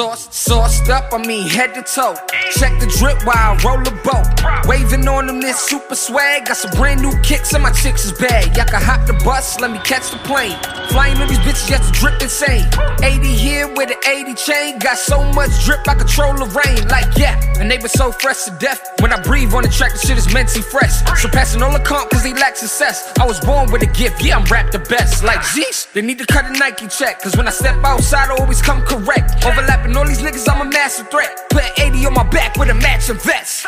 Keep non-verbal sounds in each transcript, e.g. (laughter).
Sauce, sauced up, I mean head to toe. Check the drip while I roll a boat. Waving on them this super swag. Got some brand new kicks and my chicks is bad. Y'all can hop the bus, let me catch the plane. Flying on these bitches just drip insane. 80 here with an 80 chain. Got so much drip I control the rain. Like yeah, and they been so fresh to death. When I breathe on the track, the shit is mentally fresh. Surpassing all the comp cause they lack success. I was born with a gift, yeah, I'm rap the best. Like jeez, they need to cut a Nike check. Cause when I step outside, I always come correct. Overlapping all these niggas, I'm a massive threat. Put 80 on my back with a matching vest.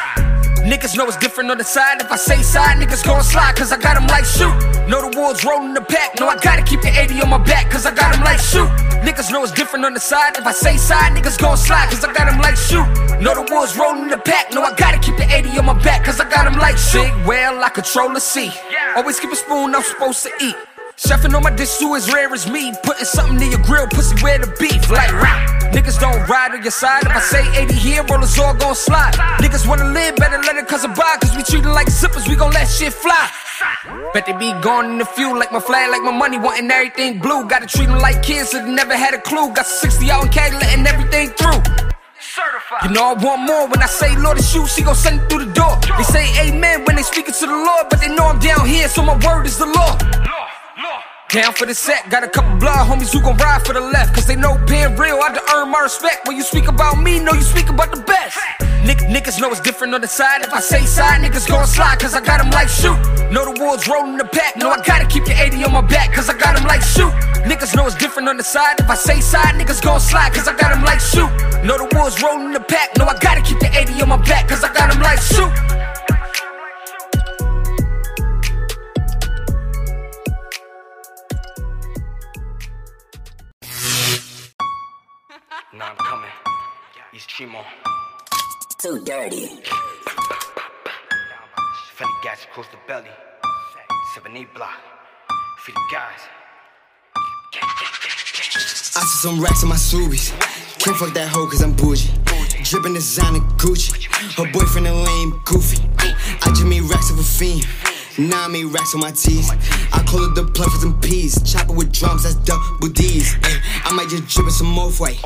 Niggas know it's different on the side. If I say side, niggas gon' slide, cause I got them like shoot. Know the wolves rolling the pack. No, I gotta keep the 80 on my back, cause I got them like shoot. Niggas know it's different on the side. If I say side, niggas gon' slide, cause I got them like shoot. Know the wolves rolling the pack. No, I gotta keep the 80 on my back, cause I got them like shoot. Big whale, I control the sea. Always keep a spoon, I'm supposed to eat. Chefing on my dish too as rare as me. Putting something in your grill, pussy where the beef. Like rap. Niggas don't ride on your side. If I say 80 here, rollers all gon' slide. Niggas wanna live, better let it cause of buy. Cause we treat it like zippers, we gon' let shit fly. Bet they be gone in the fuel like my flag, like my money, wanting everything blue. Gotta treat them like kids that never had a clue. Got 60 out in Cali, letting everything through. You know I want more when I say Lord to shoot, she gon' send it through the door. They say amen when they speaking to the Lord, but they know I'm down here, so my word is the law. law, law. Down for the set, got a couple blood homies who gon' ride for the left. Cause they know being real, I to earn my respect. When you speak about me, know you speak about the best. Nick, niggas know it's different on the side. If I say side, niggas gon' slide, cause I got them like shoot. Know the wolves rolling the pack. No, I gotta keep the 80 on my back, cause I got them like shoot. Niggas know it's different on the side. If I say side, niggas gon' slide, cause I got them like shoot. Know the wolves rolling the pack. No, I gotta keep the 80 on my back, cause I got them like shoot. East Chimo. Too dirty. Funny gas close the belly. 7-8 block. Feed the guys. I see some racks in my Subies. Can't fuck that hoe cause I'm bougie. Drippin' designer Gucci. Her boyfriend a lame goofy. I just made racks of a fiend. Now I made racks on my teeth. I call it the plug for some peas. Chopper with drums, that's double D's. Ay, I might just drip it some more white.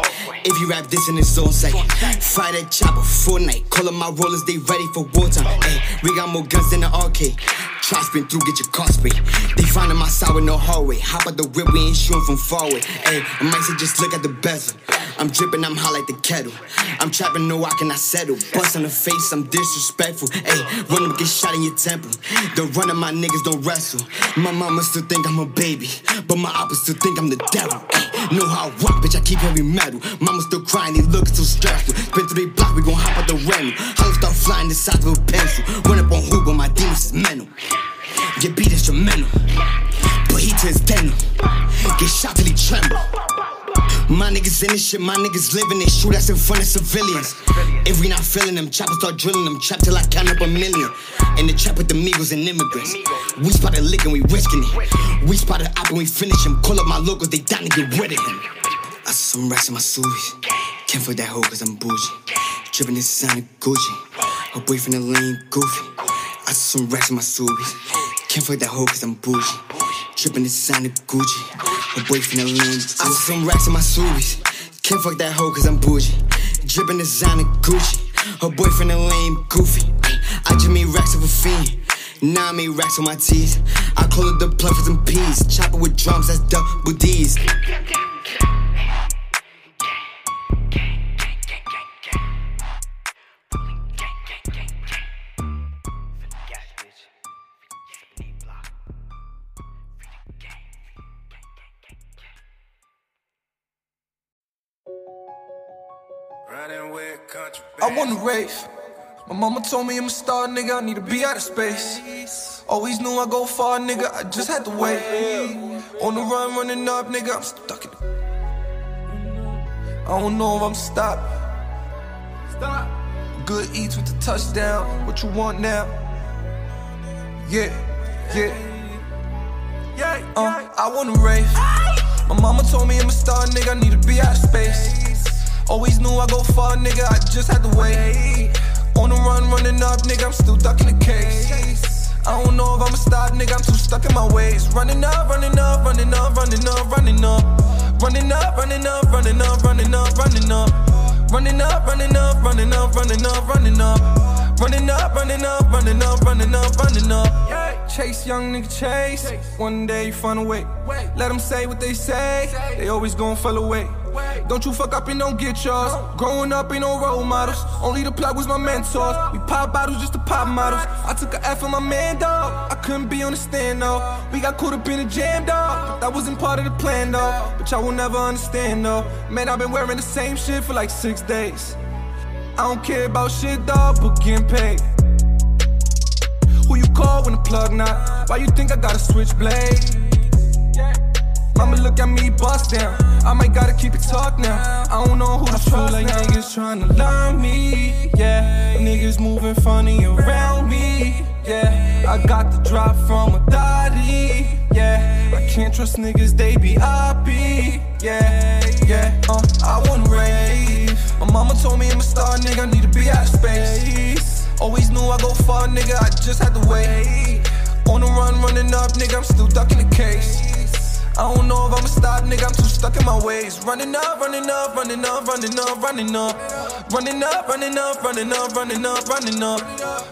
If you rap this in its own sight. Fire that chopper, Fortnite. Call up my rollers, they ready for wartime. Ay, we got more guns than the arcade. Try spin through, get your car sprayed. They finding my side with no hallway. Hop out the whip, we ain't shooting from far away. Ay, I might say just look at the bezel. I'm dripping, I'm hot like the kettle. I'm trapping, no, I cannot settle. Bust on the face, I'm disrespectful. Ay, run up, get shot in your temple. The of my niggas don't wrestle. My mama still think I'm a baby, but my oppas still think I'm the devil. Ay, know how I rock, bitch, I keep heavy metal. Mama still crying, they looking so stressful. Spin through they block, we gon' hop out the rental. Hollow start flying the size of a pencil. Run up on who, but my demons is mental. Get beat instrumental, but he to his denim. Get shot till he tremble. My niggas in this shit, my niggas living shoot us in front of civilians. If we not feeling them, choppers start drilling them, trap till I count up a million. In the trap with the Migos and immigrants. We spot a lick and we risking it. We spot a op and we finish him. Call up my locals, they down to get rid of him. I saw some racks in my Subies. Can't fuck that hoe cause I'm bougie. Drippin' this sign of Gucci. Her boyfriend a lame goofy. I saw some racks in my Subies. Can't fuck that hoe cause I'm bougie. Drippin' this sign of Gucci. A lame. I saw some racks in my Subies. Can't fuck that hoe cause I'm bougie. Drippin' designer Gucci. Her boyfriend a lame goofy. I just made racks of a fiend. Now I made racks on my teeth. I call it the plug for some peas. Chopper with drums, that's double D's. I wanna race. My mama told me I'm a star, nigga. I need to be out of space. Always knew I go far, nigga. I just had to wait. On the run, running up, nigga. I'm stuck in. The... I don't know if I'm stopped. Stop. Good eats with the touchdown. What you want now? Yeah, yeah. Yeah, uh, I wanna rave. My mama told me I'm a star, nigga. I need to be out of space. Always knew I go far, nigga. I just had to wait. On the run, running up, nigga. I'm still ducking the case. I don't know if I'ma stop, nigga. I'm too stuck in my ways. Running up, running up, running up, running up, running up. Running up, running up, running up, running up, running up. Running up, running up, running up, running up, running up. Running up, running up, running up, running up, running up. Chase, young nigga, chase. One day you find a way. Let them say what they say. They always gon' fall away. Don't you fuck up and don't get yours. Growing up ain't no role models. Only the plug was my mentors. We pop bottles just to pop models. I took a F for my man, dog. I couldn't be on the stand, though. We got caught up in a jam, dog. That wasn't part of the plan, though. But y'all will never understand, though. Man, I've been wearing the same shit for like six days. I don't care about shit, dog, but getting paid. Who you call when the plug not? Why you think I got a switchblade? Mama look at me bust down. I might gotta keep it talk now. I don't know who to trust like now. niggas tryna lie me. Yeah, niggas moving funny around me. Yeah, I got the drop from a daddy. Yeah, I can't trust niggas, they be happy. Yeah, yeah, uh, I wanna rave. My mama told me I'm a star, nigga, I need to be out of space. Always knew I go far, nigga, I just had to wait. On the run, running up, nigga, I'm still ducking the case. I don't know if I'ma stop, nigga, I'm too stuck in my ways. Running up, running up, running up, running up, running up. Running up, running up, running up, running up, running up.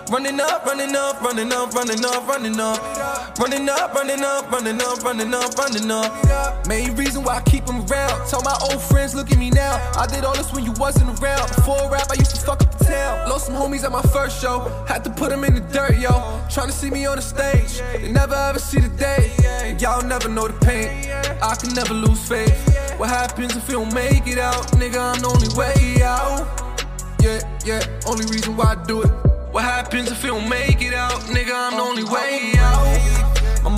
Running up, running up, running up, running up, running up. Running up, running up, running up, running up, running up. Main reason why I keep them around. Tell my old friends, look at me now. I did all this when you wasn't around. Before rap, I used to fuck up the town. Lost some homies at my first show. Had to put them in the dirt, yo. Trying to see me on the stage. They never ever see the day. Y'all never know the pain. I can never lose faith. What happens if you don't make it out? Nigga, I'm the only way out. Yeah, yeah, only reason why I do it. What happens if you don't make it out? Nigga, I'm the only way out.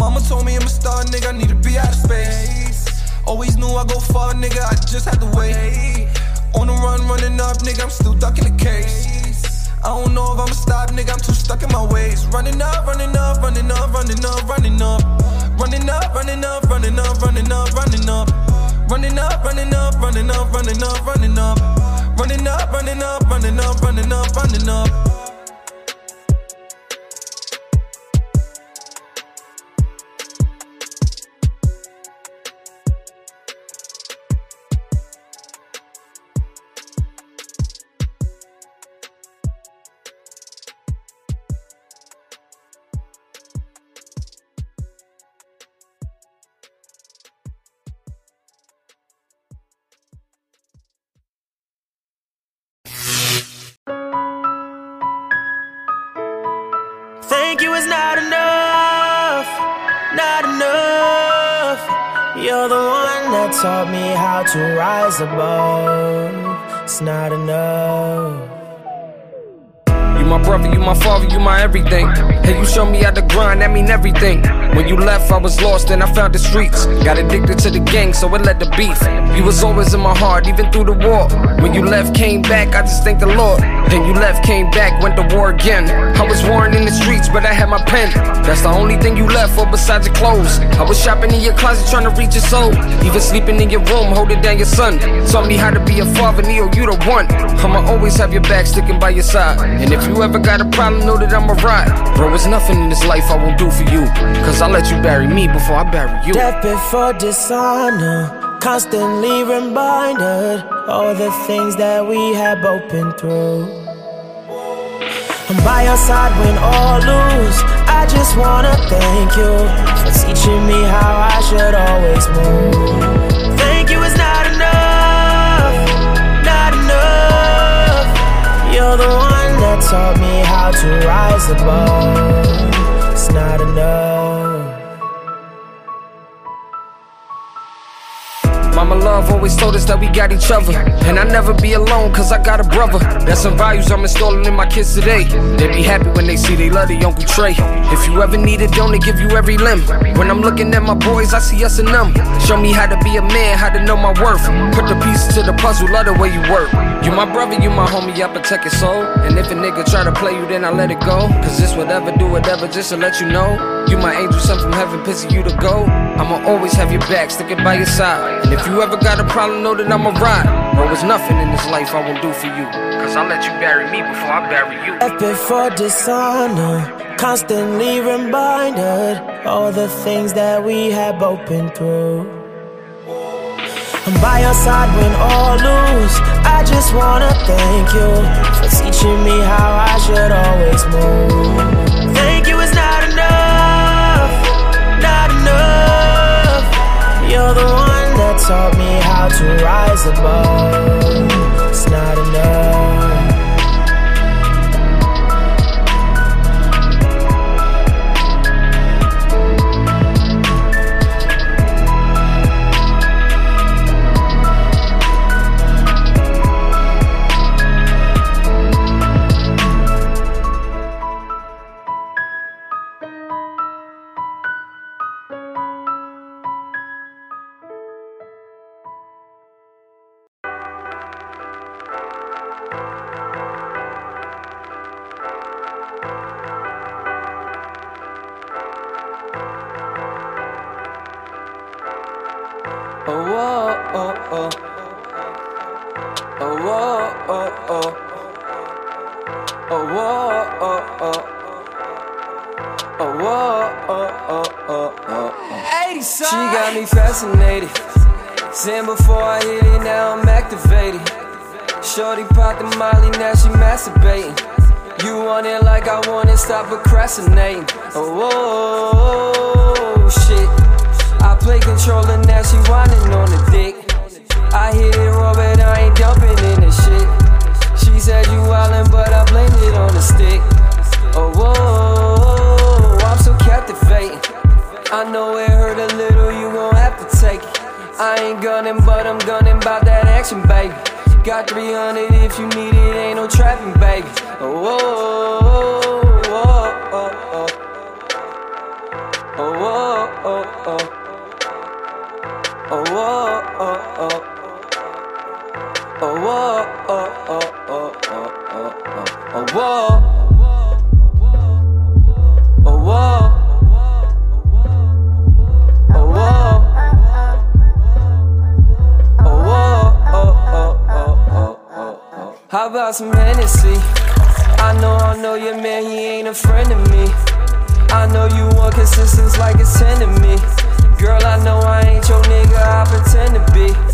Mama told me I'm a star, nigga, I need to be out of space. Always knew I go far, nigga, I just had to wait. On the run, running up, nigga, I'm still ducking the case. I don't know if I'ma stop, nigga, I'm too stuck in my ways. Running up, running up, running up, running up, running up. Running up, running up, running up, running up, running up. Running up, running up, running up, running up, running up. Running up, running up, running up, running up, running up. Taught me how to rise above. It's not enough. My brother, you my father, you my everything. Hey, you showed me how to grind, that mean everything. When you left, I was lost and I found the streets. Got addicted to the gang, so it led to beef. You was always in my heart, even through the war. When you left, came back, I just thank the Lord. Then you left, came back, went to war again. I was warring in the streets, but I had my pen. That's the only thing you left for besides your clothes. I was shopping in your closet, trying to reach your soul. Even sleeping in your room, holding down your son. Taught me how to be a father, Neo, you the one. I'ma always have your back sticking by your side. And if you ever got a problem, know that I'ma ride. Bro, it's nothing in this life I won't do for you. Cause I'll let you bury me before I bury you. Death before dishonor, constantly reminded all the things that we have both been through. I'm by your side win or lose. I just wanna thank you for teaching me how I should always move. You're the one that taught me how to rise above. It's not enough. Mama love always told us that we got each other. And I never be alone, cause I got a brother. That's some values I'm installing in my kids today. They be happy when they see they love their Uncle Trey. If you ever need it, don't they give you every limb? When I'm looking at my boys, I see us in them. Show me how to be a man, how to know my worth. Put the pieces to the puzzle, love the way you work. You my brother, you my homie, I protect your soul. And if a nigga try to play you, then I let it go. Cause this whatever, do whatever, just to let you know. You my angel, sent from heaven, pissing you to go. I'ma always have your back, sticking by your side. And if you ever got a problem, know that I'ma ride. Bro, there's nothing in this life I won't do for you. Cause I'll let you bury me before I bury you. Death before dishonor, constantly reminded all the things that we have both been through. I'm by your side when all lose. I just wanna thank you for teaching me how I should always move. Thank you is not enough, not enough. You're the one that taught me how to rise above. It's not enough. Fascinated. Sin before I hit it, now I'm activated. Shorty popped the molly, now she masturbating. You want it like I want it, stop procrastinating. Oh, shit. I play controller, now she whining on the dick. I hit it raw, but I ain't dumping in the shit. She said you wildin', but I blamed it on the stick. Oh, whoa, I'm so captivating. I know it hurt a little, you gon' have to take it. I ain't gunning, but I'm gunning about that action, baby. Got 300 if you need it, ain't no trapping, baby. Oh, whoa, oh, oh, oh. Hennessy? I know, I know your man, he ain't a friend of me. I know you want consistency like it's 10 to me. Girl, I know I ain't your nigga, I pretend to be.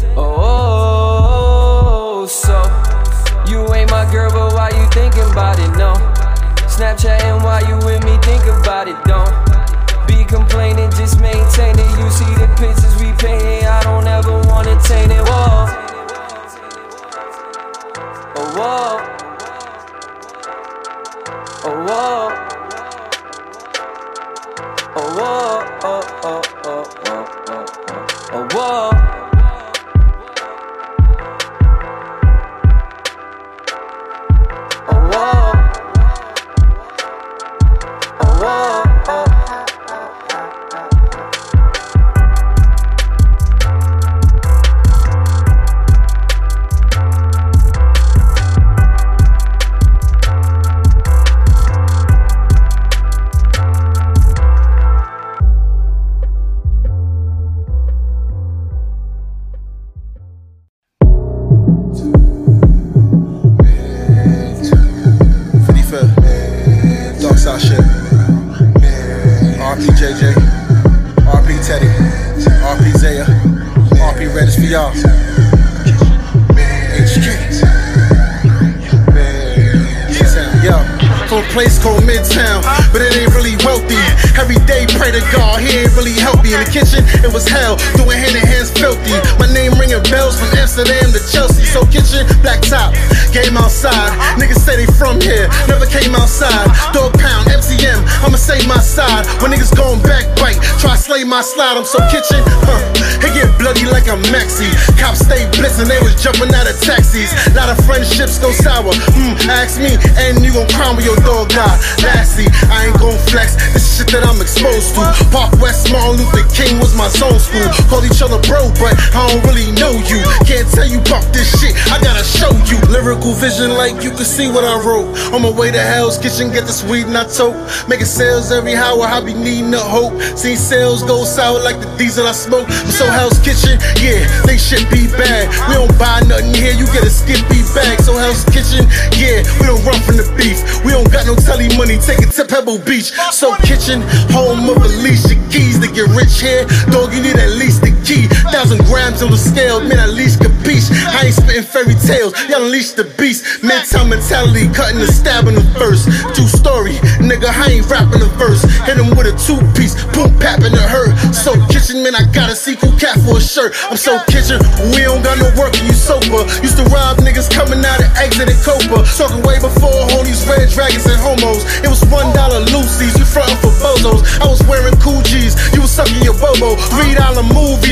Came outside. Dog pound, MCM, I'ma say my side. When niggas going back bite, try slay my slide. I'm so kitchen, huh? It get bloody like a maxi. Cops stay blitzing, they was jumping out of taxis. Lot of friendships go sour. Hmm, ask me, and you gon' cry when your dog die. Lastly, I ain't gon' flex. This shit that I'm exposed to. Park West, Martin Luther King was my zone school. Call each other bro, but I don't really know you. Can't tell you about this shit, I gotta show you. Lyrical vision, like you can see what I wrote. On my way to Hell's Kitchen, get the sweet and I tote. Making sales every hour, I be needing the hope. See sales go sour like the diesel I smoke. I'm so Hell's Kitchen, yeah, they shit be bad. We don't buy nothing here, you get a skippy bag. So Hell's Kitchen, yeah, we don't run from the beef. We don't got no telly money, take it to Pebble Beach. So Kitchen, home of Alicia Keys to get rich here. Dog, you need at least a key. Thousand grams on the scale, man, at least capiche. I ain't spitting fairy tales, y'all unleash the beast. Mental mentality, cutting and stabbing the first. Two story, nigga, I ain't rapping the verse. Hit him with a two piece, boom, papping the hurt. So kitchen, man, I got a sequel cat for a shirt. I'm so kitchen, we don't got no work and you sober. Used to rob niggas coming out of exit and Copa. Talking way before these red dragons and homos. It was one dollar Lucy's, you frontin' for bozos. I was wearing cool G's, you was sucking your bobo. Three dollar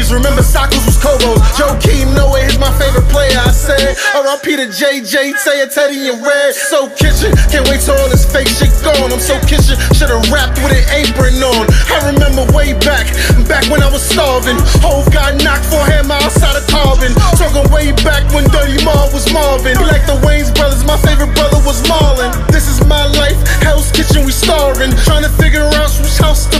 remember Sockers was Kobos. Know it, he's my favorite player, I said. R.I.P. to JJ, it, Teddy and Red. So kitchen, can't wait till all this fake shit gone. I'm so kitchen, should've rapped with an apron on. I remember way back, back when I was starving. Hove got knocked for him outside of Carbon. Talking way back when Dirty Mar was Marvin. Like the Wayans brothers, my favorite brother was Marlon. This is my life, Hell's Kitchen, we starving. Trying to figure out which house to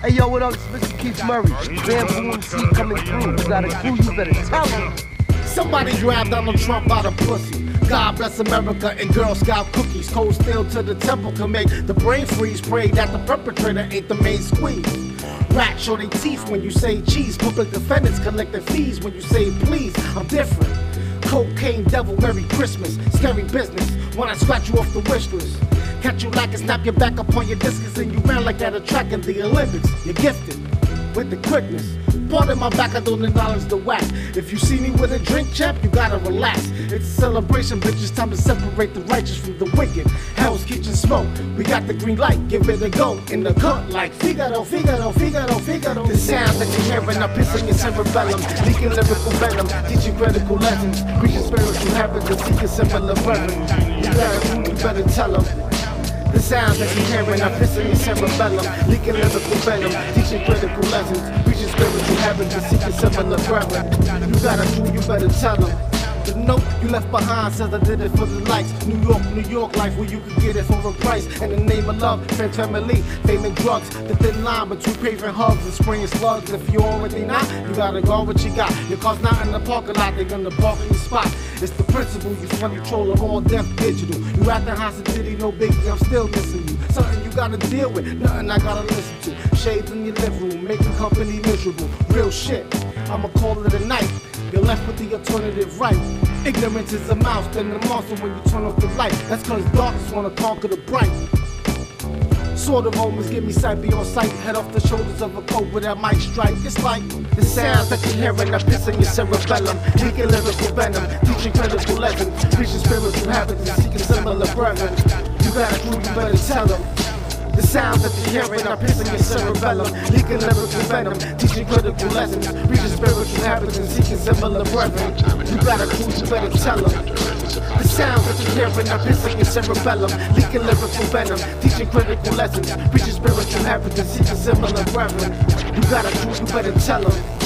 Hey yo, what up? Mr. Keith Murray. Bamboo MC coming through. You got a crew, you better tell them. Somebody grabbed Donald Trump by the pussy. God bless America and Girl Scout cookies. Cold steel to the temple can make the brain freeze. Pray that the perpetrator ain't the main squeeze. Rats show their teeth when you say cheese. Public defendants collect their fees when you say please. I'm different. Cocaine devil, Merry Christmas. Scary business when I scratch you off the wish list. Catch you like and snap your back up on your discus and you ran like that a track in the Olympics. You're gifted with the quickness. Part of my back, I don't acknowledge the whack. If you see me with a drink, champ, you gotta relax. It's a celebration, bitch. It's time to separate the righteous from the wicked. Hell's Kitchen smoke. We got the green light, give it a go. In the cut like Figaro, Figaro, Figaro, Figaro. The sound that you're hearing are pissing your cerebellum. Leaking lyrical venom, teaching critical lessons. Preaching spiritual habits and seeking similar move, you better tell them. The sounds that you're hearing are pissing your cerebellum, leaking lyrical venom, teaching critical lessons, preaching spiritual habits and seeking similar brethren. You gotta do, you better tell them. The note you left behind says I did it for the lights. New York, New York life where you could get it for a price. In the name of love, family, fame and drugs. The thin line between craving hugs and spraying slugs. If you already not, you gotta go what you got. Your car's not in the parking lot, they're gonna park in spot. It's the principle, you front control of all deaf digital. You at the house city, no biggie, I'm still missing you. Something you gotta deal with, nothing I gotta listen to. Shades in your living room, making company miserable. Real shit, I'ma call it a night. Left with the alternative right. Ignorance is a mouse, then a monster when you turn off the light. That's cause darkness wanna conquer the bright. Sort of moments give me sight beyond sight. Head off the shoulders of a coat with that mic strike. It's like the sounds that you're hearing are pissing your cerebellum. Leaking lyrical venom, teaching critical lessons. Preaching spiritual habits and seeking similar brethren. You gotta do, you better tell them. The sounds that you're hearing are pissing your cerebellum, leaking lyrical venom, teaching critical lessons, reaching spiritual habits and seeking similar brethren. You gotta do, you better tell them. The sounds that you're hearing are pissing your cerebellum, leaking lyrical venom, teaching critical lessons, reaching spiritual habits and seeking similar brethren. You gotta do, you better tell them.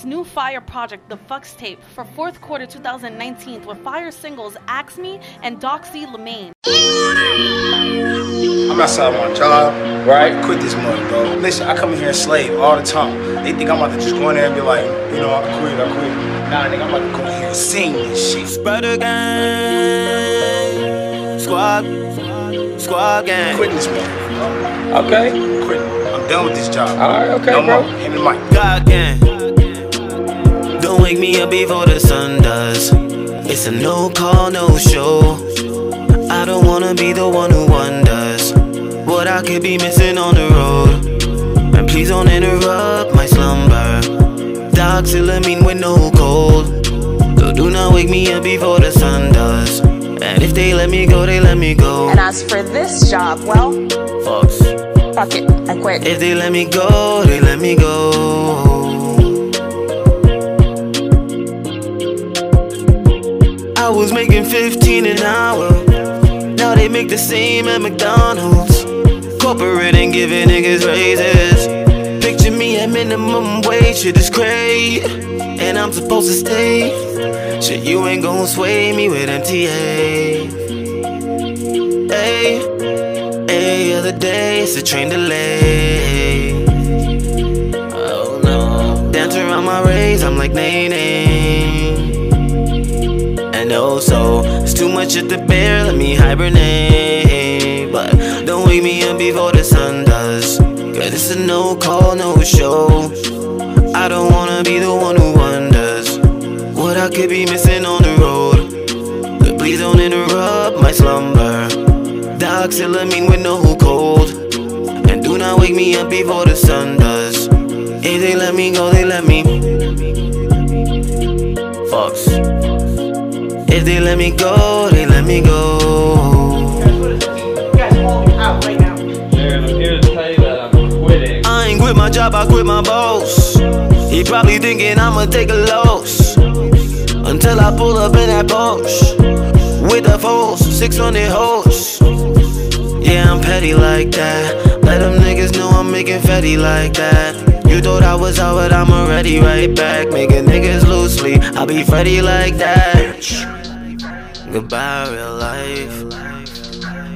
Released new Fire project, The Fucks Tape, for fourth quarter 2019 with Fire singles Axe Me and Doxylamine. I'm outside my job, right? I quit this month, bro. Listen, I come in here and slave all the time. They think I'm about to just go in there and be like, you know, I quit, I quit. Nah, nigga, I'm about to go in here and sing this shit. Spread the gang, squad, squad gang. Quitting this month. Okay. Quitting. I'm done with this job. All right, okay, no bro. More. Hit me the mic. God gang. Wake me up before the sun does. It's a no call, no show. I don't wanna be the one who wonders what I could be missing on the road. And please don't interrupt my slumber. Doxylamine with no cold. So do not wake me up before the sun does. And if they let me go, they let me go. And as for this job, well, fuck it, I quit. If they let me go, they let me go. Was making 15 an hour. Now they make the same at McDonald's. Corporate ain't giving niggas raises. Picture me at minimum wage, shit is crazy. And I'm supposed to stay. Shit, you ain't gon' sway me with MTA. Hey, hey, other day it's a train delay. Oh no, dance around my rays, I'm like nay nay. Also, it's too much at the bear, let me hibernate. But don't wake me up before the sun does. It's a no call, no show. I don't wanna be the one who wonders what I could be missing on the road. But please don't interrupt my slumber. Doxylamine with no cold. And do not wake me up before the sun does. If they let me go, they let me. If they let me go, they let me go. I ain't quit my job, I quit my boss. He probably thinking I'ma take a loss. Until I pull up in that Porsche. With the force, 600 horse. Yeah, I'm petty like that. Let them niggas know I'm making fatty like that. You thought I was out, but I'm already right back. Making niggas loosely, I be Freddy like that. Goodbye, real life.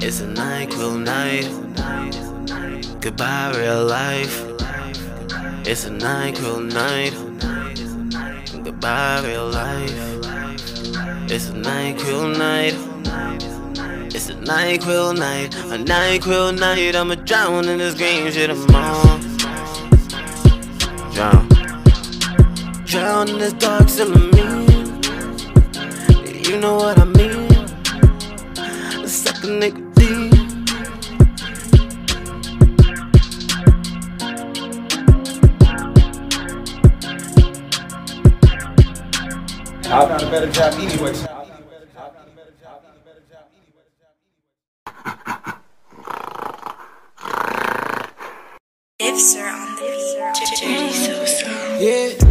It's a NyQuil night. Goodbye, real life. It's a NyQuil night. Goodbye, real life. It's a NyQuil night. It's a NyQuil night. A NyQuil night. I'ma drown in this green shit I'm on. Drown. Drown in this doxylamine. You know what I mean? Suck a nigga deep. I've done a better job anyway. If sir on the beat, dirty so so. Yeah, yeah,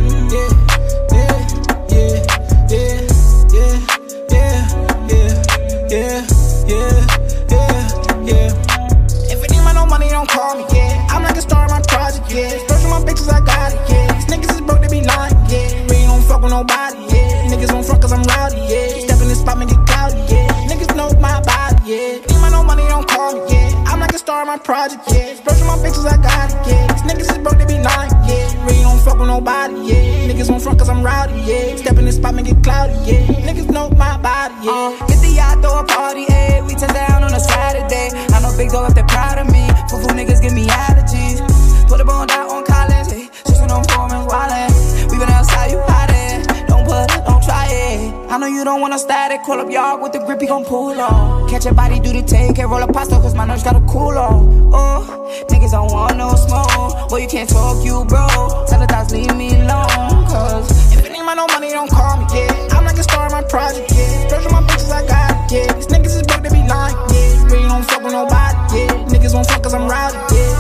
nobody, yeah. Niggas don't front cause I'm rowdy, yeah. Step in this spot, make it cloudy, yeah. Niggas know my body, yeah. Need my no money, don't call me, yeah. I'm like a star in my project, yeah. Of my bitches, I got it, yeah. These niggas is broke, they be lying, yeah. Really don't fuck with nobody, yeah. Niggas won't front cause I'm rowdy, yeah. Step in this spot, make it cloudy, yeah. Niggas know my body, yeah. Uh, get the yacht, throw a party, ayy. We turn down on a Saturday. I know big dog if they're proud of me. Foo foo niggas give me allergies. Put a bone down on college, ayy. Switching on form and wildin'. Know you don't want to static. Call up y'all with the grip, he gon' pull on. Catch your body, do the take, and roll a pasta, cause my nerves gotta cool on. Oh, uh, niggas don't want no smoke. Boy, you can't talk, you bro. Tell the thoughts, leave me alone, cause If it ain't my no money, don't call me, yeah. I'm like a star in my project, yeah. Of my bitches, I got yeah. These niggas is broke, they be lying, yeah. Really don't fuck with nobody, yeah. Niggas won't fuck cause I'm rowdy, yeah.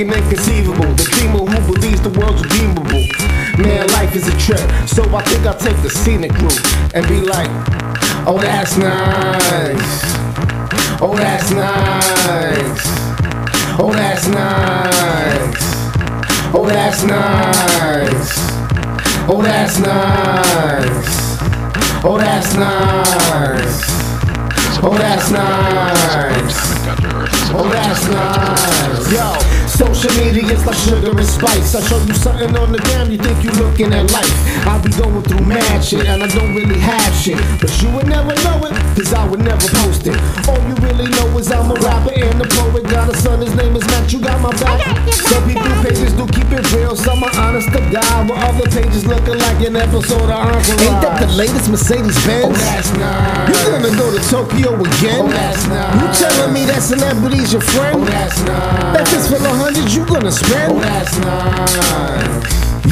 And inconceivable. The dreamer who believes the world's redeemable. Man, life is a trip, so I think I'll take the scenic route and be like, oh, that's nice. Oh, that's nice. Oh, that's nice. Oh, that's nice. Oh, that's nice. Oh, that's nice. Oh, that's nice. Oh, that's nice. Yo, social media's like sugar and spice. I show you something on the gram, you think you looking at life. I be going through mad shit, and I don't really have shit. But you would never know it, cause I would never post it. All you really know is I'm a rapper and a poet. Got a son, his name is Matt, you got my back. Some people pages do keep it real, some are honest to God. While other pages looking like an episode of Entourage. Ain't that the latest Mercedes Benz? Oh, that's nice. You gonna go to Tokyo again? Oh. You telling me that celebrity's your friend? Oh, that's fist full of hundreds you gonna spend? Oh, that's.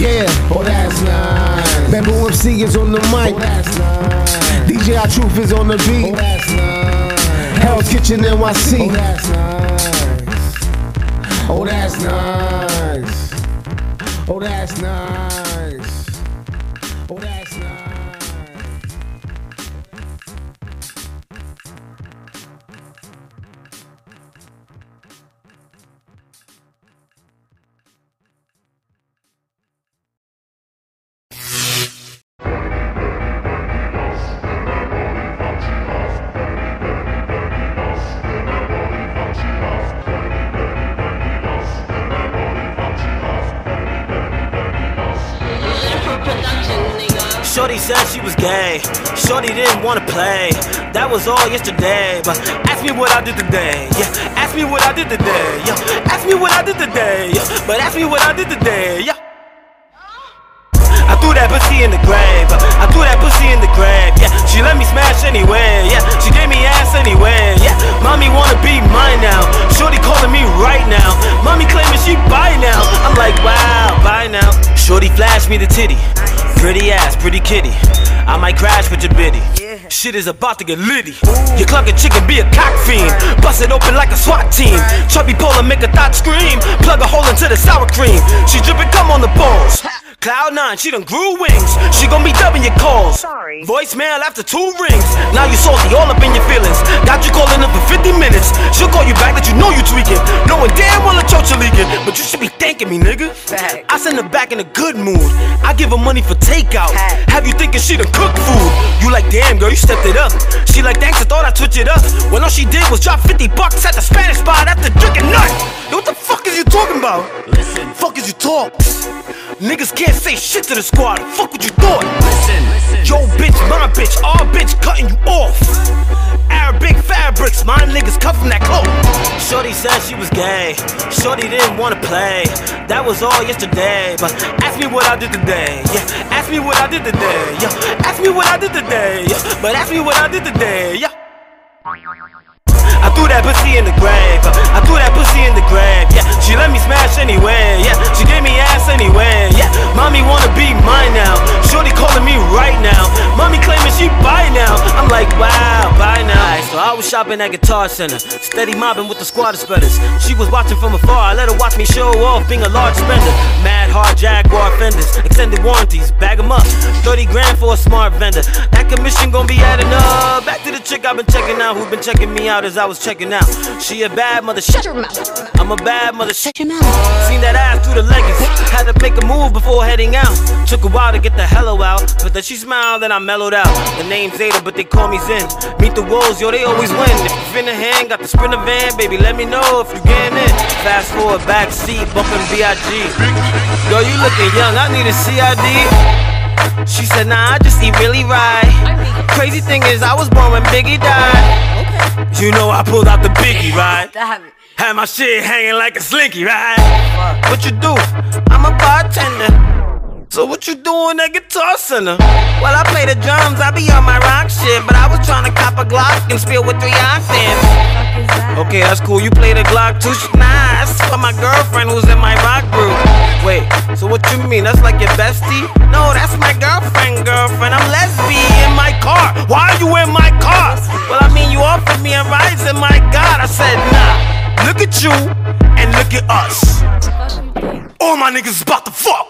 Yeah, oh that's nice. Bamboo MC is on the mic. Oh, that's. DJ Truth is on the beat. Oh, that's. Hell's Kitchen NYC. Oh, that's nice. Oh, that's nice. Oh, that's nice. Shorty said she was gay. Shorty didn't wanna play. That was all yesterday. But ask me what I did today. Yeah, ask me what I did today. Yeah, ask me what I did today. Yeah, but ask me what I did today. Yeah. I threw that pussy in the grave. I threw that pussy in the grave. Yeah, she let me smash anyway. Yeah, she gave me ass anyway. Yeah, mommy wanna be mine now. Shorty calling me right now. Mommy claiming she buy now. I'm like, wow, buy now. Shorty flashed me the titty. Pretty ass, pretty kitty. I might crash with your bitty. Shit is about to get litty. You cluck a chicken, be a cock fiend. Bust it open like a SWAT team. Chubby puller, make a thought scream. Plug a hole into the sour cream. She dripping come on the balls. Cloud nine, she done grew wings. She gon' be dubbing your calls. Sorry. Voicemail after two rings. Now you salty, all up in your feelings. Got you calling up for 50 minutes. She'll call you back that you know you tweaking. Knowing damn well the church are leaking. But you should be thanking me, nigga. I send her back in a good mood. I give her money for takeout. Have you thinking she done cook food? You like, damn girl, you stepped it up. She like, thanks, I thought I switch it up. When all she did was drop 50 bucks at the Spanish spot after drinking nut. Yo, what the fuck is you talking about? Listen. Fuck is you talk? Niggas can't say shit to the squad. Fuck what you thought. Listen. Yo, bitch, my bitch, our bitch cutting you off. Arabic fabrics, my niggas cut from that coat. Shorty said she was gay. Shorty didn't wanna play. That was all yesterday. But ask me what I did today. Yeah, ask me what I did today. Yeah, ask me what I did today. Yeah, but ask me what I did today. Yeah. I threw that pussy in the grave. Let me smash anyway. Yeah, she gave me ass anyway. Yeah, mommy wanna be mine now. Shorty calling me right now. Mommy claiming she buy now. I'm like, wow, bye now. Alright, so I was shopping at Guitar Center, steady mobbing with the squad of spreaders. She was watching from afar, I let her watch me show off being a large spender. Mad hard Jaguar fenders, extended warranties, bag 'em up. 30 grand for a smart vendor. That commission gon' be adding up. Back to the chick I've been checking out, who's been checking me out as I was checking out. She a bad mother, shut your mouth. I'm a bad mother, shut your mouth. Seen that ass through the leggings, had to make a move before heading out. Took a while to get the hello out, but then she smiled and I mellowed out. The name's Zeta, but they call me Zen. Meet the wolves, yo, they always win. If you finna hand, got the sprinter van, baby, let me know if you getting in. Fast forward, back seat, bumping B.I.G. Yo, you looking young, I need a CID. She said, nah, I just eat really right. Crazy thing is, I was born when Biggie died. You know I pulled out the Biggie, right? Had my shit hanging like a slinky, right? What you do? I'm a bartender. So what you doing at Guitar Center? Well, I play the drums, I be on my rock shit, but I was trying to cop a Glock and spill with three octaves. Okay, that's cool. You play the Glock too? Nah, that's for my girlfriend who's in my rock group. Wait, so what you mean? That's like your bestie? No, that's my girlfriend, girlfriend. I'm lesbian in my car. Why are you in my car? Well, I mean, you offered me a ride, and my God, I said. Look at you and look at us. All my niggas about to fuck.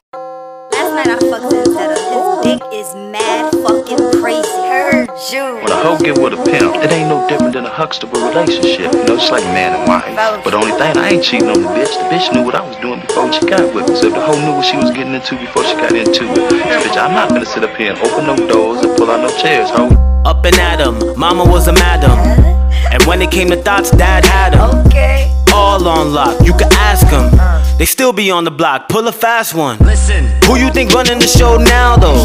Last night I fucked Zeta. His dick is mad fucking crazy. Heard you. When a hoe get with a pimp, it ain't no different than a Huxtable relationship. You know, it's like man and wife. But the only thing, I ain't cheating on the bitch. The bitch knew what I was doing before she got with me. So if the hoe knew what she was getting into before she got into it, bitch, I'm not gonna sit up here and open no doors and pull out no chairs, hoe. Up and at 'em, mama was a madam. And when it came to thoughts, dad had 'em. Okay. All on lock, you can ask 'em. They still be on the block, pull a fast one. Listen, who you think running the show now though?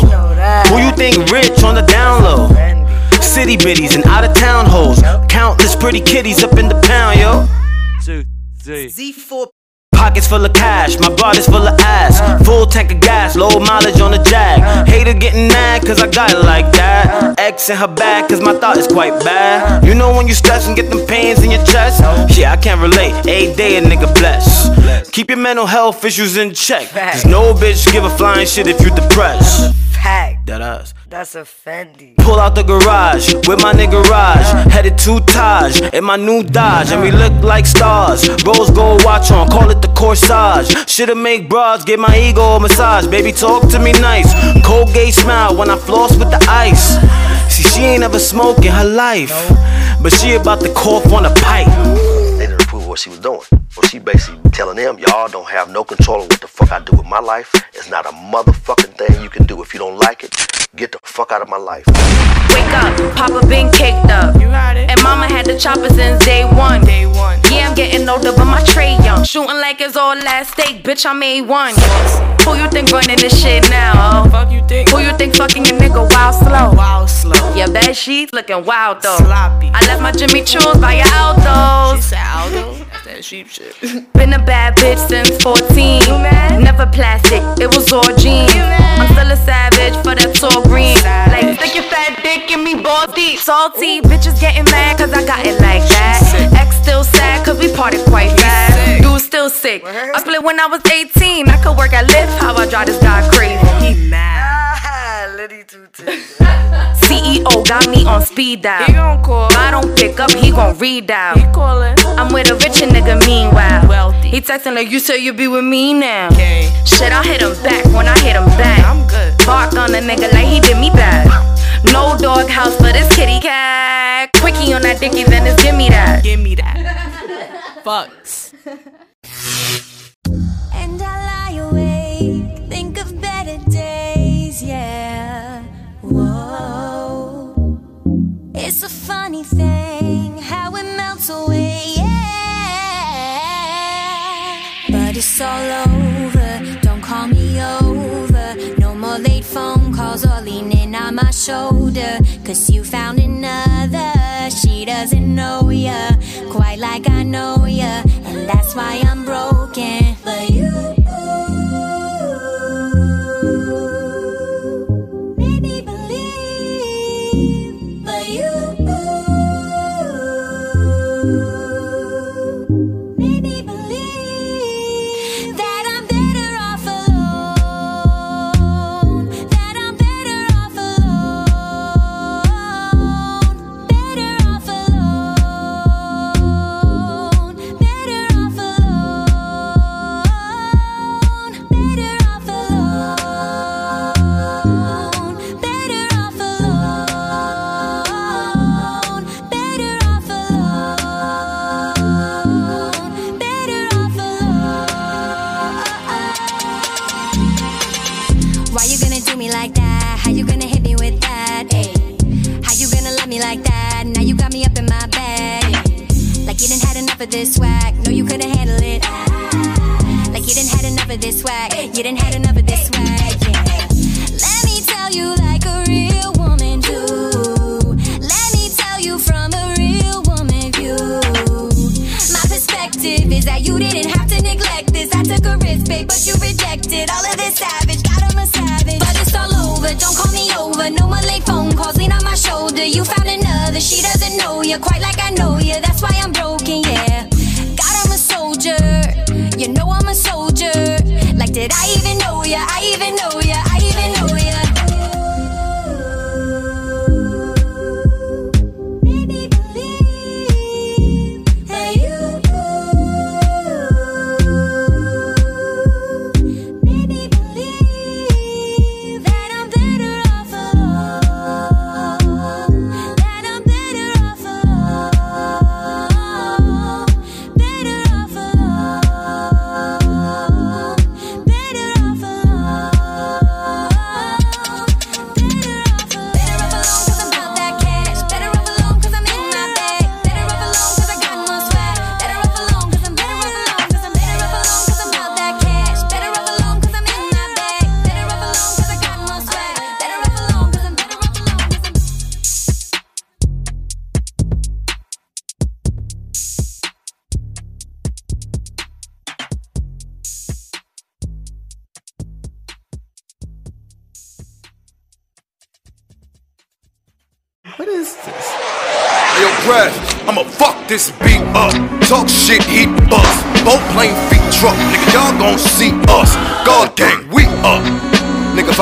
Who you think rich on the down low? City biddies and out of town hoes. Countless pretty kitties up in the pound, yo. Two, three. Z4 Pockets full of cash, my body's full of ass. Full tank of gas, low mileage on the jag. Hater getting mad cause I got it like that. X in her back cause my thought is quite bad. You know when you stress and get them pains in your chest? Yeah, I can't relate. A day a nigga blessed. Keep your mental health issues in check. Cause no bitch give a flying shit if you're depressed. That us. That's a Fendi. Pull out the garage with my nigga Raj. Headed to Taj in my new Dodge. And we look like stars. Rose gold watch on, call it the corsage. Shoulda make bras, give my ego a massage. Baby, talk to me nice. Cold Colgate smile when I floss with the ice. See, she ain't ever smoked in her life. But she about to cough on a pipe. What she was doing. Well, she basically telling them, y'all don't have no control of what the fuck I do with my life. It's not a motherfucking thing you can do. If you don't like it, get the fuck out of my life. Wake up, Papa been caked up. You got it. And Mama had the chopper since day one. Day one. Yeah, I'm getting older, but my tray young. Shooting like it's all last steak, bitch. I made one. Who you think running this shit now? Oh? Fuck you think? Who you think fucking your nigga wild slow? Wild slow. Yeah, bad sheets looking wild though. Sloppy. I left my Jimmy Choo's by your Aldos. She said Aldo? That sheep shit. Been a bad bitch since 14. Never plastic, it was all jeans. I'm still a savage for that tall green. Like, stick your fat dick in me, ball deep. Salty, bitches getting mad cause I got it like that. Ex still sad cause we parted quite fast. Dude still sick. I split when I was 18. I could work at Lyft, how I drive this guy crazy. He mad. CEO (laughs) got me on speed dial. He gon' call. If I don't pick up, he gon' read out. He callin'. I'm with a richer nigga, meanwhile. Wealthy. He texting like, you said you be with me now. Shit, I hit him back when I hit him back. I'm good. Bark on a nigga like he did me bad. No dog house for this kitty cat. Quickie on that dicky, then it's give me that. Give me that. (laughs) Fucks. It's a funny thing how it melts away, yeah. But it's all over, don't call me over. No more late phone calls or leaning on my shoulder. Cause you found another, she doesn't know ya. Quite like I know ya, and that's why I'm broken. Know you quite like I know you. That's why I'm broken. Yeah. God, I'm a soldier. You know I'm a soldier. Like, did I even know ya? I even know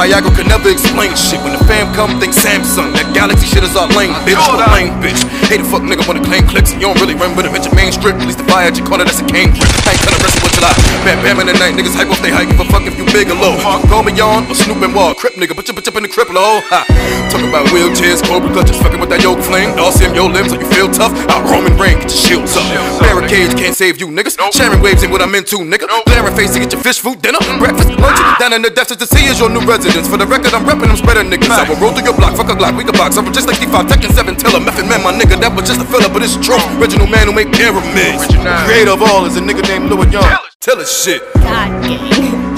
Viagra could never explain shit. When the fam come, think Samsung. That galaxy shit is our lane, bitch. The lane, bitch. Hey, the fuck nigga wanna claim clicks. You don't really run remember the mention main strip. At least the fire at your corner, that's a Cambridge. I ain't tryna wrestle with I bam bam in the night. Niggas hype off they hype. Give a fuck if you big or low. Call me on or Snoop and Wall. Crip nigga, put your bitch up in the cripple hole. Ha. Talk about wheelchairs, cobra clutches, fucking with that yoga flame. All sim your limbs, so you feel tough. Out Roman rain, get your shields up. Barricades can't save you, niggas. Sharing waves ain't what I'm into, nigga. Glaring face to get your fish food dinner. Mm. Breakfast, lunch, ah. down in the depths to see is your new residence. For the record, I'm reppin' them spreader niggas. I will roll through your block, fuck a glock, we can box. I'm just like D5, Tekken 7, Tiller, Method Man, my nigga. That was just a filler, but it's true. Original man who made pyramids. Creator of all is a nigga named Louis Young. Tell us shit.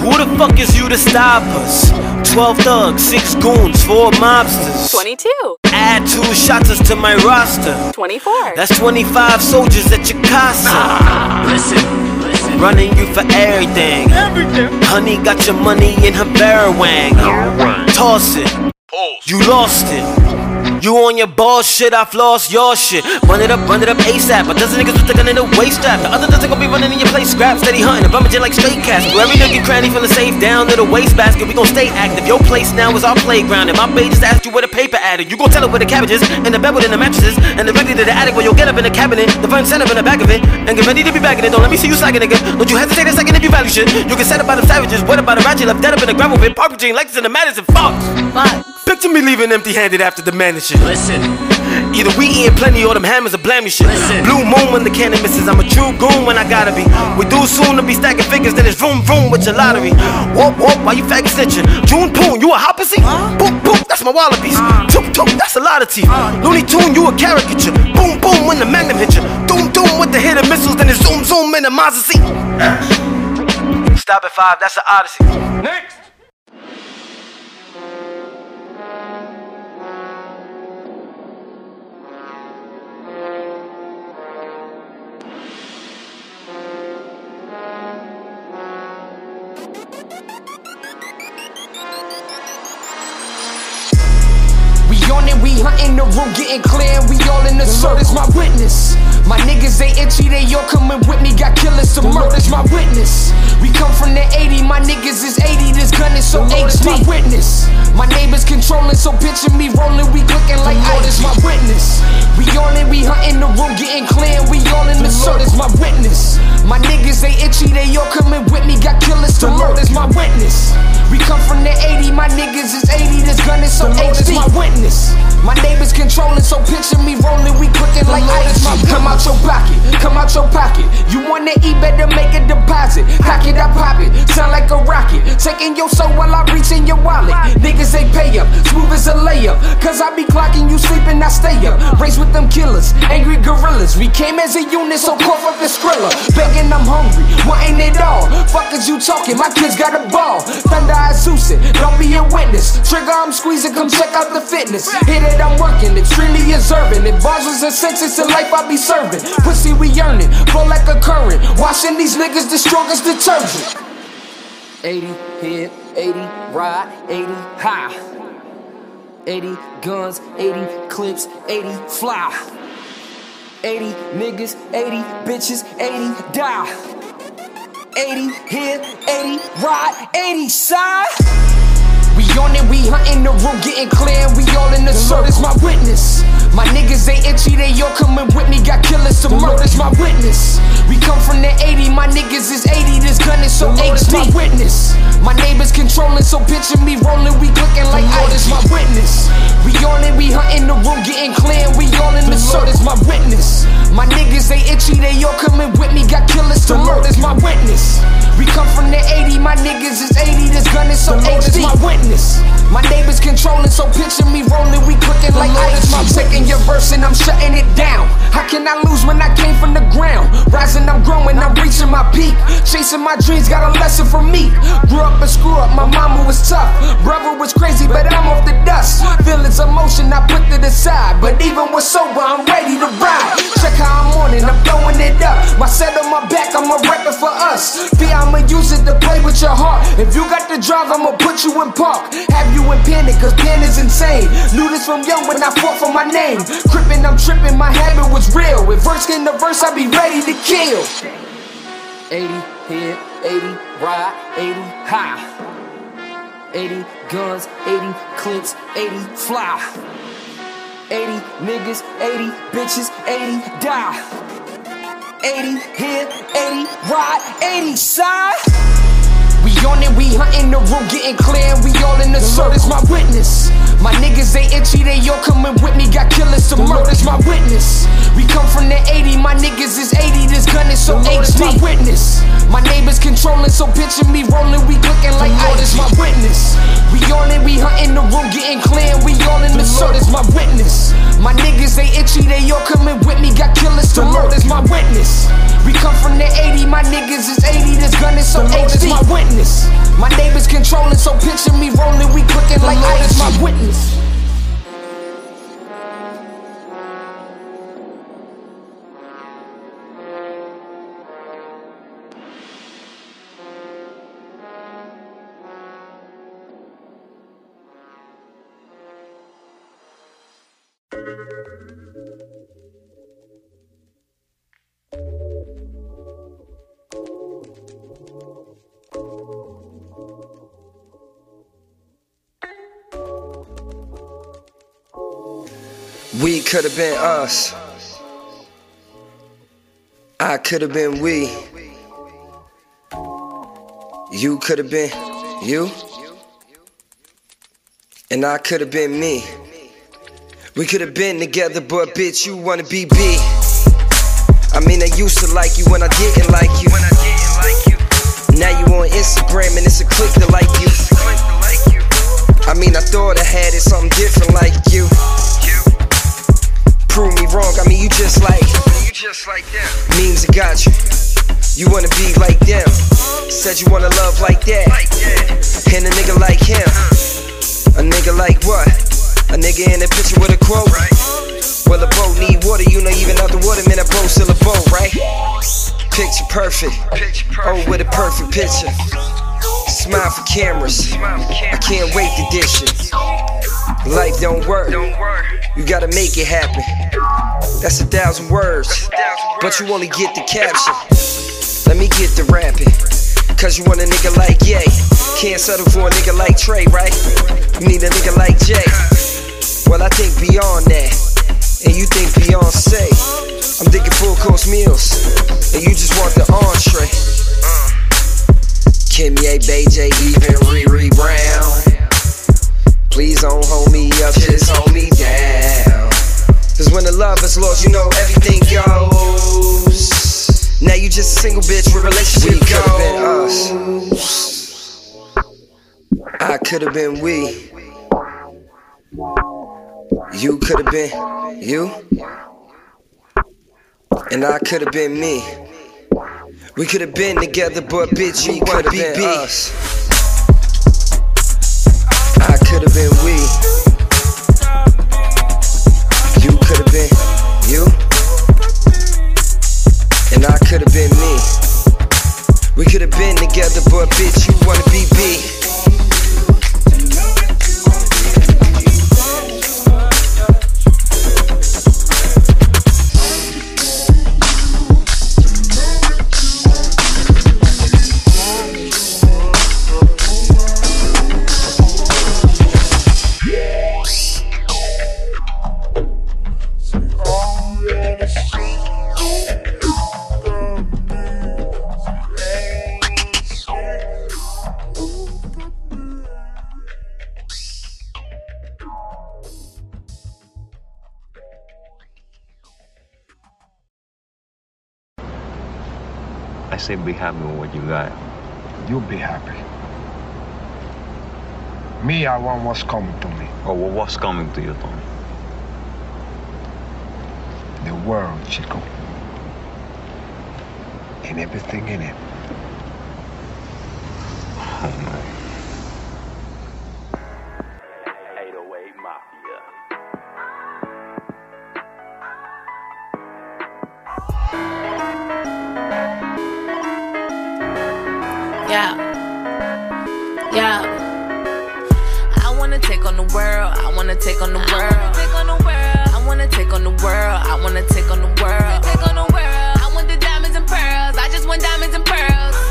Who the fuck is you to stop us? 12 thugs, 6 goons, 4 mobsters. 22. Add 2 shotters to my roster. 24. That's 25 soldiers at your casa. listen, Running you for everything. Everything. Honey got your money in her barrel wang. Toss it. You lost it. You on your bullshit, I've lost your shit. Run it up, run it up ASAP. But dozen niggas with the gun in the waist strap. The other doesn't gonna be running in your place, scrap, steady hunting. And bumming like straight cats. Where every nigga cranny from the safe down to the waste basket. We gon' stay active. Your place now is our playground. And my babe just asked you where the paper added. You gon' tell her where the cabbage is, and the bed within the mattresses, and the ready to the attic where you'll get up in the cabinet. The front center in the back of it, and get ready to be back in it. Don't let me see you slacking, nigga. Don't you hesitate a second if you value shit. You can set up by the savages. What about a ratchet left dead up in the gravel pit? Parker Jean, Lexus, and the Madison. Fuck. Fuck. Picture me leaving empty handed after the managing. Listen. Either we eating plenty or them hammers are blaming shit. Blue moon when the cannon misses. I'm a true goon when I gotta be. We do soon to be stacking figures, then it's vroom vroom with your lottery. Whoop whoop, why you faggot snitching? June Poon, you a hoppersy? Boop boop, that's my wallabies. Toop toop, that's a lot of teeth. Looney Tune, you a caricature. Boom boom when the magnum hit you. Doom doom with the hit of missiles, then it's zoom zoom in the Mazda seat. Stop at five, that's an odyssey. Next. Hunting the room, getting clear, and we all in the circus. My witness, my niggas they itchy, they all coming with me. Got killers, some murders. My witness, we come from the 80, my niggas is 80. This gun is so HD. My witness, my neighbors controlling, so picture me rolling, we looking like Lord is my witness. We on it, we hunting the room, getting clear, and we all in the circus. My witness, my niggas they itchy, they all coming with me. Got killers, some murders. My witness, we come from the 80, my niggas is 80. This gun is so HD. My witness. My neighbors controlling, so picture me rolling, we cooking like ice. Come out your pocket, come out your pocket. You wanna eat, better make a deposit. Cock it, I pop it, sound like a rocket. Taking your soul while I reach in your wallet. Niggas they pay up, smooth as a layup. Cause I be clocking you sleeping, I stay up. Race with them killers, angry gorillas. We came as a unit, so cough up the skrilla. Begging, I'm hungry, wanting it all. Fuck is you talking? My kids got a ball. Thunder, I Zeus it, don't be a witness. Trigger, I'm squeezing, come check out the fitness. Hit it, I'm working, extremely observant. If bars was a sentence in life, I be serving. Pussy, we earning, flow like a current. Washing these niggas, the strongest detergent. 80 hit, 80 ride, 80 high. 80 guns, 80 clips, 80 fly. 80 niggas, 80 bitches, 80 die. 80 hit, 80 ride, 80 side. We on it, we hunting the room, getting clear, and we all in the, is my witness. My niggas ain't itchy, they all coming with me, got killers to murders, my witness. We come from the 80, my niggas is 80, this gun is so HD. my witness. My neighbors controlling, so picture me rolling, we clicking like the Lord is my witness. We on it, we hunting the room, getting clear, we all in the, the is my witness. My niggas they itchy, they all coming with me, got killers to the murder. is my witness. We come from the 80, my niggas is 80, this gun is so the Lord is my witness. My neighbors controlling, so picture me rolling, we clicking like ice. My taking your verse and I'm shutting it down. How can I lose when I came from the ground? Rising, I'm growing, I'm reaching my peak. Chasing my dreams, got a lesson from me. Grew up a screw up, my mama was tough. Brother was crazy, but I'm off the dust. Feelings, emotion, I put to the side. But even with sober, I'm ready to ride. Check how I'm on it, I'm throwing it up. My set on my back, I'm a record for us. Be I'ma use it to play with your heart. If you got the drive, I'ma put you in park. Have you in panic, cause pain is insane. Knew this from young when I fought for my name. Crippin', I'm tripping, my habit was real. With verse in the verse, I be ready to kill. 80 hit, 80 ride, 80 high. 80 guns, 80 clips, 80 fly. 80 niggas, 80 bitches, 80 die. 80 hit, 80 ride, 80 side. We on it, we hunting the room, getting clear, and we all in the, the circle. is my witness. My niggas ain't itchy, they all coming with me, got killers the murder. is my witness. We come from the 80, my niggas is 80, this gun is so HD. my witness. My neighbors controlling, so picture me rolling, we cooking like ice. is my witness. We on it, we hunting the room, getting clear, and we all in the, the circle. is my witness. My niggas they itchy, they all coming with me, got killers to the murder. is my witness. We come from the 80, my niggas is 80, this gun is so HD. is my witness. My neighbors controlling, so picture me rolling, we cooking like is my witness. Could have been us. I could have been we. You could have been you. And I could have been me. We could have been together, but bitch, you wanna be B. I mean, I used to like you when I didn't like you. Now you on Instagram and it's a click to like you. I mean, I thought I had it something different like you prove me wrong. I mean, you just like, you just like them. Memes that got you. You wanna be like them. Said you wanna love like that. And a nigga like him. A nigga like what? A nigga in a picture with a quote. Well, a boat need water. You know, even out the water, man, a boat still a boat, right? Picture perfect. Oh, with a perfect picture. Smile for cameras. I can't wait to dish it. Life don't work. You gotta make it happen. That's a thousand words, but you only get the caption. Let me get the rapping. Cause you want a nigga like Ye. Can't settle for a nigga like Trey, right? You need a nigga like Jay. Well, I think beyond that. And you think Beyonce. I'm thinking full course meals. And you just want the entree. Uh. Kimye, Bay J, even Riri Brown. Please don't hold me up, just hold me down. Cause when the love is lost, you know everything goes. Now you just a single bitch with relationship we could have been us. I could have been we. You could have been you. And I could have been me. We could have been together, but bitch, you have been us. Could have been we. You could have been you. And I could have been me. We could have been together, but bitch, you wanna be B. say be happy with what you got. You'll be happy. Me, I want what's coming to me. Oh, well, what's coming to you, Tony? The world, Chico. And everything in it. Oh, man. Wanna take on the world. I wanna take on the world. I wanna take on the world. I wanna take on the world. I want the diamonds and pearls. I just want diamonds and pearls.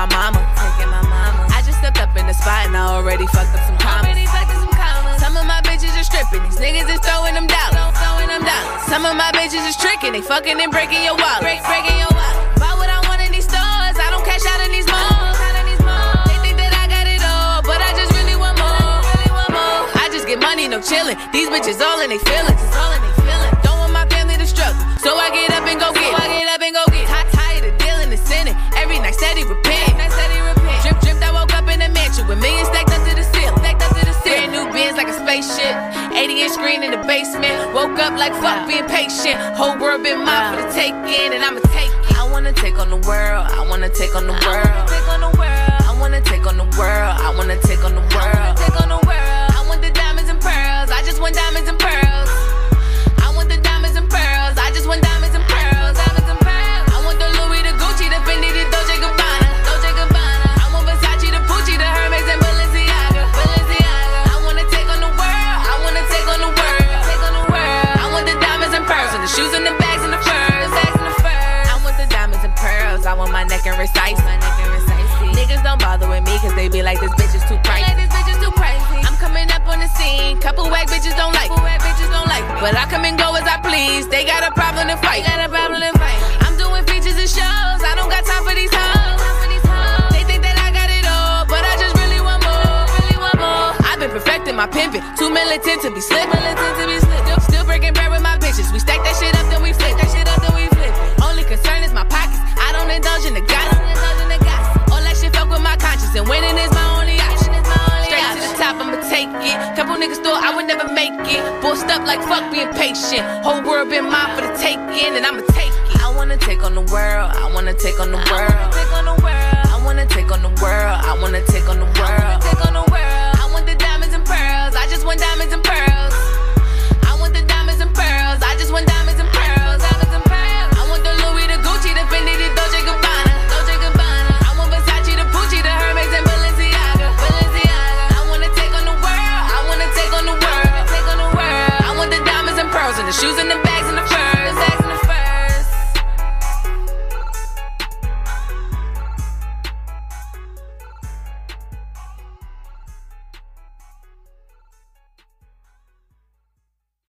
My mama. Take in my mama. I just stepped up in the spot and I already fucked up some commas. Some of my bitches are stripping. These niggas is throwing them dollars. Throwing them dollars. Some of my bitches is tricking. They fucking and breaking your wallet. Break, breaking your wallet. Buy what I want in these stores. I don't cash out in these malls. They think that I got it all, but I just really want more. I just get money, no chillin'. These bitches all in they feelings. Don't want my family to struggle, so I get up and go get. it. Spaceship. 80 inch screen in the basement. Woke up like fuck being patient. Whole world been mine for the taking, and I'ma take it. I wanna take on the world. I wanna take on the world. I wanna take on the world. I wanna take on the world. I want the diamonds and pearls. I just want diamonds and pearls. I want the diamonds and pearls. I just want diamonds whack bitches don't like. Bitches don't like. But I come and go as I please. They got a problem to fight. Got a problem to fight. I'm doing features and shows. I don't got time for these hoes. They think that I got it all, but I just really want more. Really want more. I've been perfecting my pimping. Too militant to be slick. Militant to be slick. Still, still breaking bread with my bitches. We stack that shit up, then we flip. That shit up, then we flip. Only concern is my pockets. I don't indulge in the gossip. All that shit fuck with my conscience, and winning is my only option. Straight to the top, I'ma take it. Couple niggas thought I make it. Bossed up like fuck being patient. Whole world been mine for the taking, and I'ma take it. I wanna take on the world. I wanna take on the world. I wanna take on the world. I wanna take on the world. I